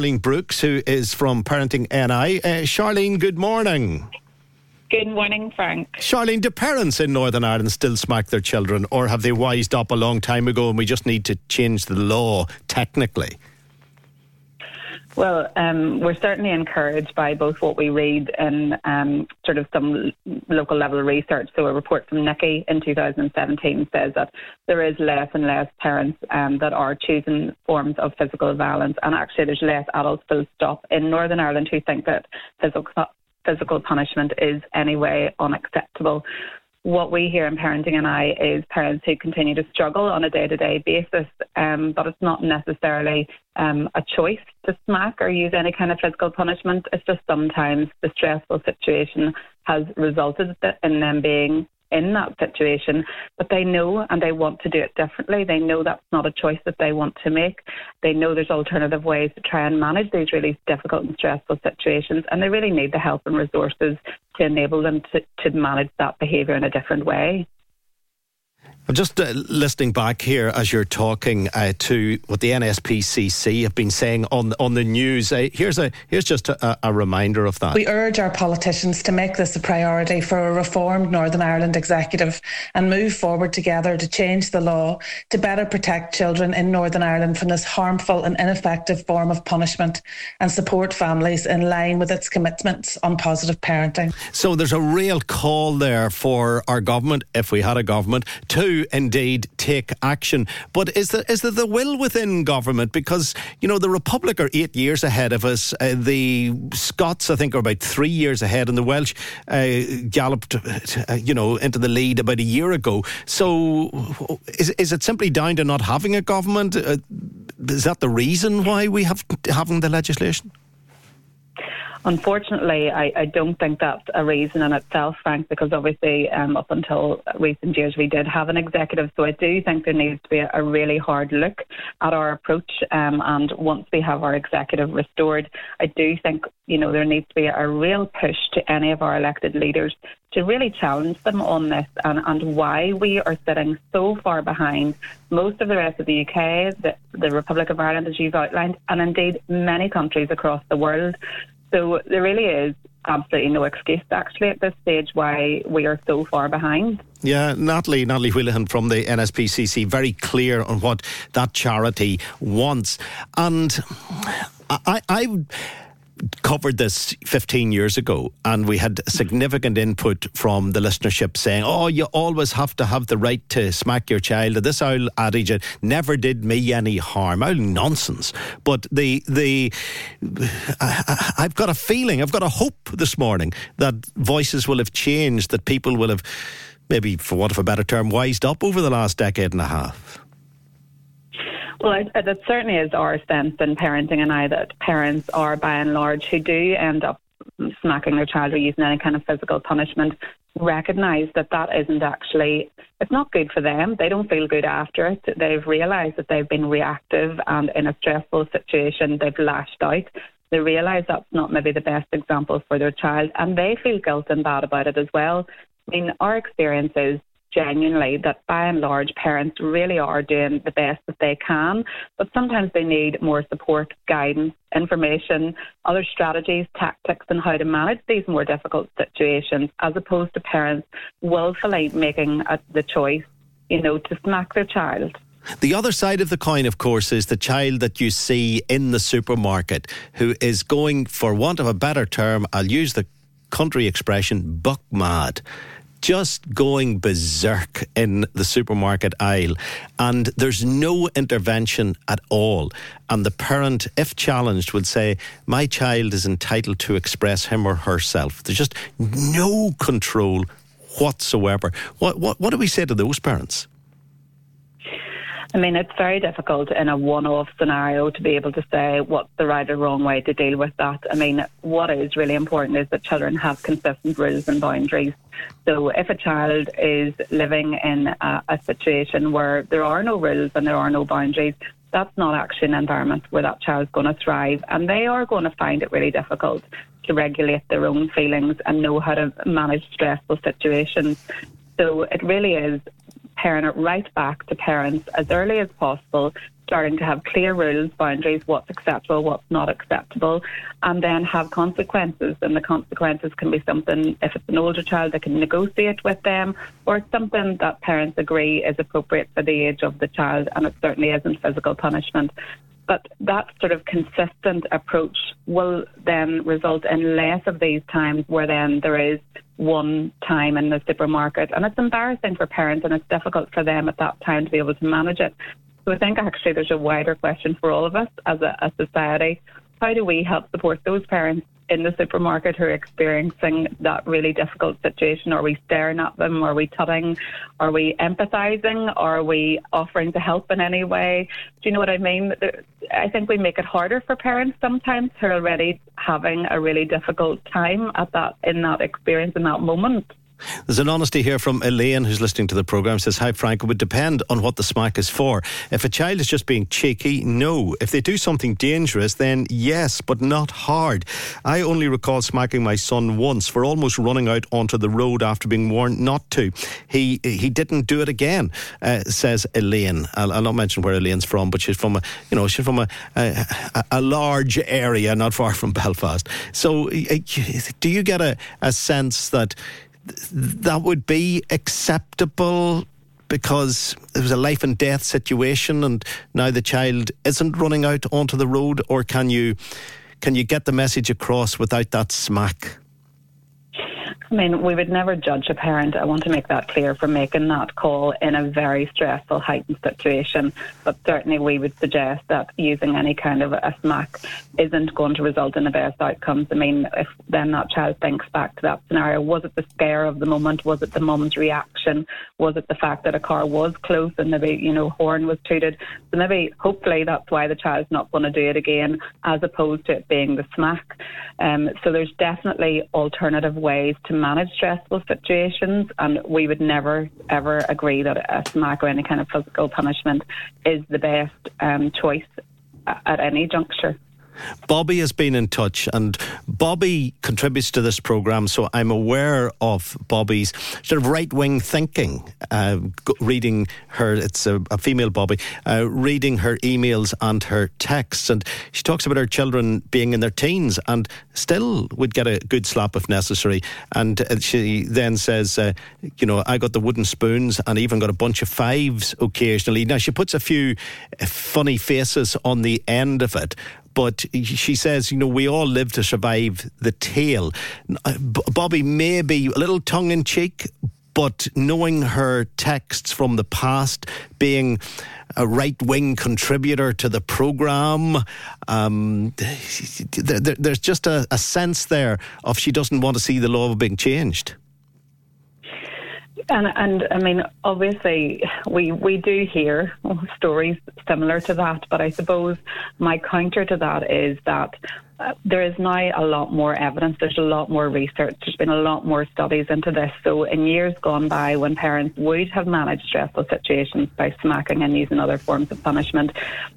Charlene Brooks, who is from Parenting NI. Uh, Charlene, good morning. Good morning, Frank. Charlene, do parents in Northern Ireland still smack their children, or have they wised up a long time ago and we just need to change the law technically? Well, um, we're certainly encouraged by both what we read and um, sort of some local level research. So, a report from NICI in 2017 says that there is less and less parents um, that are choosing forms of physical violence, and actually, there's less adults full stop in Northern Ireland who think that physical physical punishment is anyway unacceptable what we hear in Parenting NI is parents who continue to struggle on a day to day basis, um, but it's not necessarily um, a choice to smack or use any kind of physical punishment. It's just sometimes the stressful situation has resulted in them being in that situation, but they know and they want to do it differently. They know that's not a choice that they want to make. They know there's alternative ways to try and manage these really difficult and stressful situations, and they really need the help and resources to enable them to, to manage that behaviour in a different way. I'm just uh, listening back here as you're talking uh, to what the NSPCC have been saying on on the news. Uh, here's a here's just a, a, reminder of that. We urge our politicians to make this a priority for a reformed Northern Ireland executive and move forward together to change the law to better protect children in Northern Ireland from this harmful and ineffective form of punishment and support families in line with its commitments on positive parenting. So there's a real call there for our government, if we had a government, to indeed take action. But is there is there the will within government? Because you know the Republic are eight years ahead of us. Uh, the Scots, I think, are about three years ahead, and the Welsh uh, galloped, uh, you know, into the lead about a year ago. So is is it simply down to not having a government? Uh, is that the reason why we have having the legislation? Unfortunately, I, I, don't think that's a reason in itself, Frank, because obviously um, up until recent years we did have an executive. So I do think there needs to be a, a really hard look at our approach. Um, and once we have our executive restored, I do think you know there needs to be a real push to any of our elected leaders to really challenge them on this and, and why we are sitting so far behind most of the rest of the UK, the, the Republic of Ireland, as you've outlined, and indeed many countries across the world. So there really is absolutely no excuse actually at this stage why we are so far behind. Yeah, Natalie, Natalie Whelan from the NSPCC, very clear on what that charity wants. And I, I covered this 15 years ago and we had significant input from the listenership saying, oh, you always have to have the right to smack your child. This old adage, never did me any harm. Oh, nonsense. But the, the, I, I've got a feeling, I've got a hope this morning that voices will have changed, that people will have maybe, for want of a better term, wised up over the last decade and a half. Well, it, it certainly is our sense in Parenting NI that parents are, by and large, who do end up smacking their child or using any kind of physical punishment recognise that that isn't actually it's not good for them. They don't feel good after it. They've realised that they've been reactive and in a stressful situation they've lashed out. They realise that's not maybe the best example for their child and they feel guilt and bad about it as well. I mean our experience is genuinely that by and large parents really are doing the best that they can, but sometimes they need more support, guidance, information, other strategies, tactics and how to manage these more difficult situations, as opposed to parents willfully making a, the choice, you know, to smack their child. The other side of the coin, of course, is the child that you see in the supermarket who is going, for want of a better term, I'll use the country expression, buck mad just going berserk in the supermarket aisle, and there's no intervention at all. And the parent, if challenged, would say, My child is entitled to express him or herself. There's just no control whatsoever. What, what, what do we say to those parents? I mean, it's very difficult in a one off scenario to be able to say what's the right or wrong way to deal with that. I mean, what is really important is that children have consistent rules and boundaries. So if a child is living in a, a situation where there are no rules and there are no boundaries, that's not actually an environment where that child's going to thrive. And they are going to find it really difficult to regulate their own feelings and know how to manage stressful situations. So it really is parent it right back to parents as early as possible, starting to have clear rules, boundaries, what's acceptable, what's not acceptable, and then have consequences. And the consequences can be something, if it's an older child, they can negotiate with them, or something that parents agree is appropriate for the age of the child, and it certainly isn't physical punishment. But that sort of consistent approach will then result in less of these times where then there is one time in the supermarket. And it's embarrassing for parents and it's difficult for them at that time to be able to manage it. So I think actually there's a wider question for all of us as a, a society. How do we help support those parents in the supermarket who are experiencing that really difficult situation? Are we staring at them? Are we tutting? Are we empathizing? Are we offering to help in any way? Do you know what I mean? I think we make it harder for parents sometimes who are already having a really difficult time at that in that experience in that moment. There's an honesty here from Elaine who's listening to the programme. Says, Hi, Frank. It would depend on what the smack is for. If a child is just being cheeky, no. If they do something dangerous, then yes, but not hard. I only recall smacking my son once for almost running out onto the road after being warned not to. He he didn't do it again, uh, says Elaine. I'll, I'll, not mention where Elaine's from, but she's from a you know she's from a a, a large area not far from Belfast. So, uh, do you get a, a sense that? That would be acceptable because it was a life and death situation and now the child isn't running out onto the road or can you can you get the message across without that smack I mean, we would never judge a parent. I want to make that clear for making that call in a very stressful, heightened situation. But certainly, we would suggest that using any kind of a smack isn't going to result in the best outcomes. I mean, if then that child thinks back to that scenario, was it the scare of the moment? Was it the mom's reaction? Was it the fact that a car was close and maybe, you know, horn was tooted? So maybe, hopefully, that's why the child's not going to do it again, as opposed to it being the smack. Um, so there's definitely alternative ways to manage stressful situations, and we would never ever agree that a smack or any kind of physical punishment is the best um, choice at any juncture. Bobby has been in touch, and Bobby contributes to this program, so I'm aware of Bobby's sort of right wing thinking. Uh, reading her, it's a, a female Bobby, uh, reading her emails and her texts, and she talks about her children being in their teens and still would get a good slap if necessary. And uh, she then says, uh, you know, I got the wooden spoons and even got a bunch of fives occasionally. Now she puts a few funny faces on the end of it, but she says, you know, we all live to survive the tale. Uh, Bobby may be a little tongue in cheek, but knowing her texts from the past, being a right wing contributor to the programme, um, there, there's just a, a sense there of she doesn't want to see the law being changed. And, and I mean, obviously, we, we do hear stories similar to that, but I suppose my counter to that is that there is now a lot more evidence. There's a lot more research. There's been a lot more studies into this. So, in years gone by, when parents would have managed stressful situations by smacking and using other forms of punishment,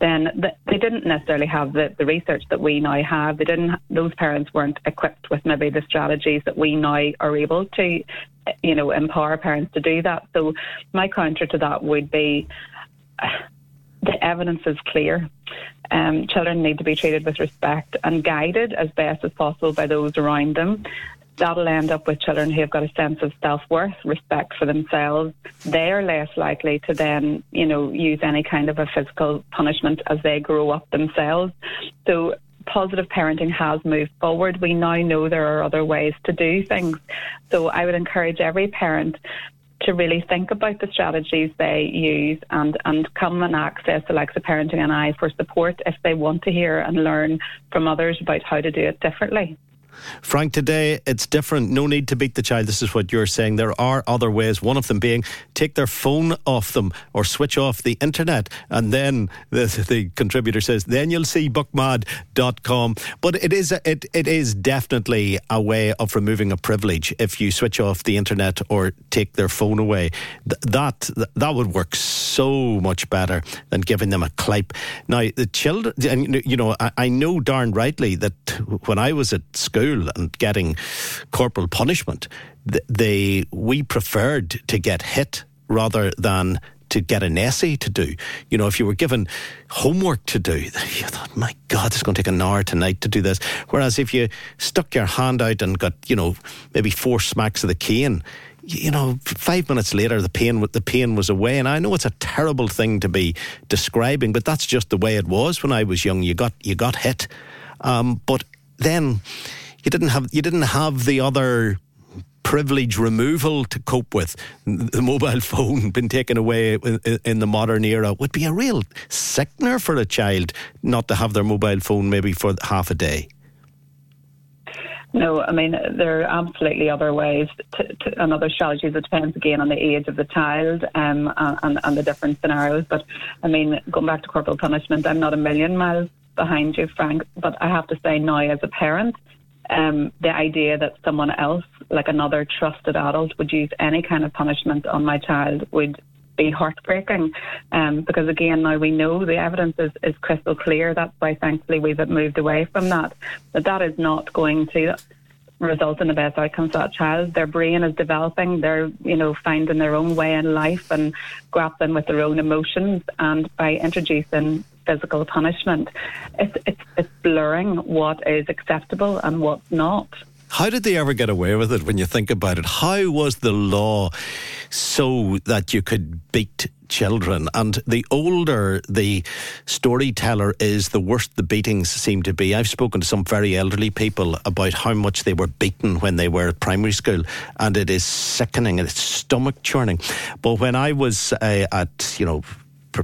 then they didn't necessarily have the, the research that we now have. They didn't. Those parents weren't equipped with maybe the strategies that we now are able to, you know, empower parents to do that. So, my counter to that would be. The evidence is clear. Um, children need to be treated with respect and guided as best as possible by those around them. That'll end up with children who have got a sense of self worth, respect for themselves. They're less likely to then, you know, use any kind of a physical punishment as they grow up themselves. So positive parenting has moved forward. We now know there are other ways to do things. So I would encourage every parent to really think about the strategies they use and, and come and access the likes of Parenting NI for support if they want to hear and learn from others about how to do it differently. Frank, today it's different. No need to beat the child. This is what you're saying. There are other ways. One of them being take their phone off them or switch off the internet. And then the, the contributor says, then you'll see bookmad.com. But it is, it, it is definitely a way of removing a privilege if you switch off the internet or take their phone away. Th- that, that would work so much better than giving them a clipe. Now, the children, and you know, I, I know darn rightly that when I was at school, school and getting corporal punishment, they we preferred to get hit rather than to get an essay to do. You know, if you were given homework to do, you thought, my God, it's going to take an hour tonight to do this. Whereas if you stuck your hand out and got, you know, maybe four smacks of the cane, you know, five minutes later, the pain the pain was away. And I know it's a terrible thing to be describing, but that's just the way it was when I was young. You got you got hit, um, but then you didn't have you didn't have the other privilege removal to cope with. The mobile phone been taken away in the modern era would be a real sickener for a child not to have their mobile phone maybe for half a day. No, I mean there are absolutely other ways to, to, and other strategies. It depends again on the age of the child um, and, and the different scenarios. But I mean, going back to corporal punishment, I'm not a million miles behind you, Frank. But I have to say now, as a parent, um, the idea that someone else, like another trusted adult, would use any kind of punishment on my child would be heartbreaking. Um, because again, now we know the evidence is, is crystal clear. That's why, thankfully, we've moved away from that. But that is not going to result in the best outcomes for that child. Their brain is developing. They're, you know, finding their own way in life and grappling with their own emotions. And by introducing physical punishment. It's, it's, it's blurring what is acceptable and what's not. How did they ever get away with it when you think about it? How was the law so that you could beat children? And the older the storyteller is, the worse the beatings seem to be. I've spoken to some very elderly people about how much they were beaten when they were at primary school, and it is sickening and it's stomach churning. But when I was uh, at, you know,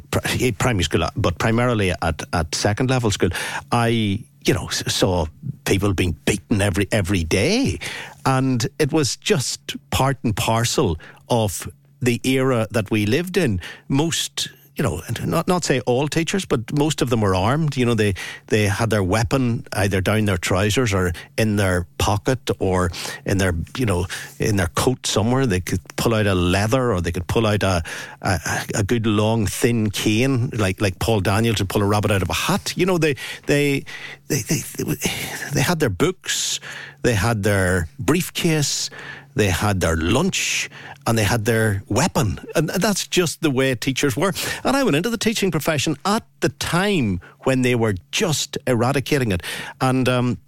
primary school, uh, but primarily at, at second level school, I you know saw people being beaten every every day, and it was just part and parcel of the era that we lived in. Most you know, not not say all teachers, but most of them were armed. You know, they they had their weapon either down their trousers or in their pocket or in their you know in their coat somewhere. They could pull out a leather or they could pull out a a, a good long thin cane like like Paul Daniels would pull a rabbit out of a hat. You know, they they they they, they, they had their books, they had their briefcase they had their lunch, and they had their weapon. And that's just the way teachers were. And I went into the teaching profession at the time when they were just eradicating it. And, um,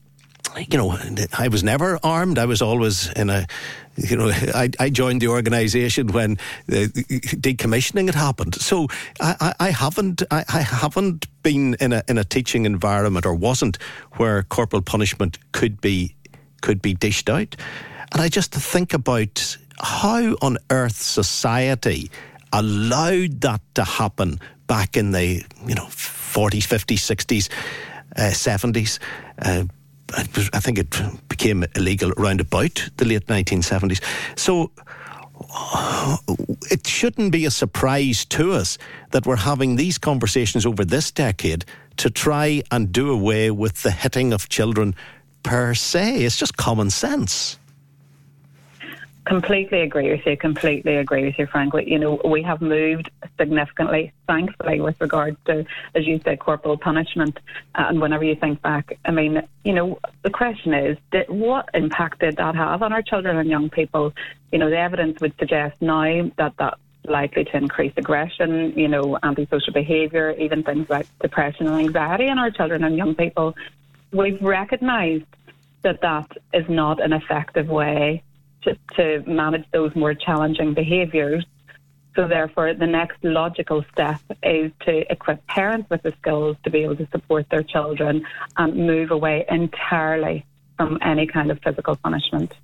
you know, I was never armed. I was always in a, you know, I, I joined the organisation when the decommissioning had happened. So I, I haven't, I, I, haven't been in a in a teaching environment or wasn't where corporal punishment could be could be dished out. And I just think about how on earth society allowed that to happen back in the you know 40s, 50s, 60s, uh, 70s. Uh, I think it became illegal around about the late 1970s. So, it shouldn't be a surprise to us that we're having these conversations over this decade to try and do away with the hitting of children per se. It's just common sense. Completely agree with you. Completely agree with you, frankly. You know, we have moved significantly, thankfully, with regard to, as you said, corporal punishment. Uh, and whenever you think back, I mean, you know, the question is, did, what impact did that have on our children and young people? You know, the evidence would suggest now that that's likely to increase aggression, you know, antisocial behaviour, even things like depression and anxiety in our children and young people. We've recognised that that is not an effective way to, to manage those more challenging behaviours. So, therefore, the next logical step is to equip parents with the skills to be able to support their children and move away entirely from any kind of physical punishment.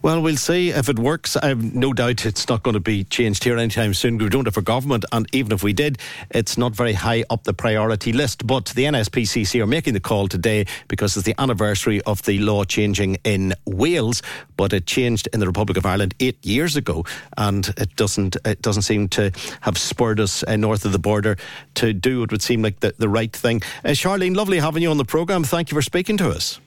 Well, we'll see if it works. I've no doubt it's not going to be changed here anytime soon. We don't have a government, and even if we did, it's not very high up the priority list. But the NSPCC are making the call today because it's the anniversary of the law changing in Wales, but it changed in the Republic of Ireland eight years ago, and it doesn't it doesn't seem to have spurred us uh, north of the border to do what would seem like the, the right thing. Uh, Charlene, lovely having you on the programme. Thank you for speaking to us.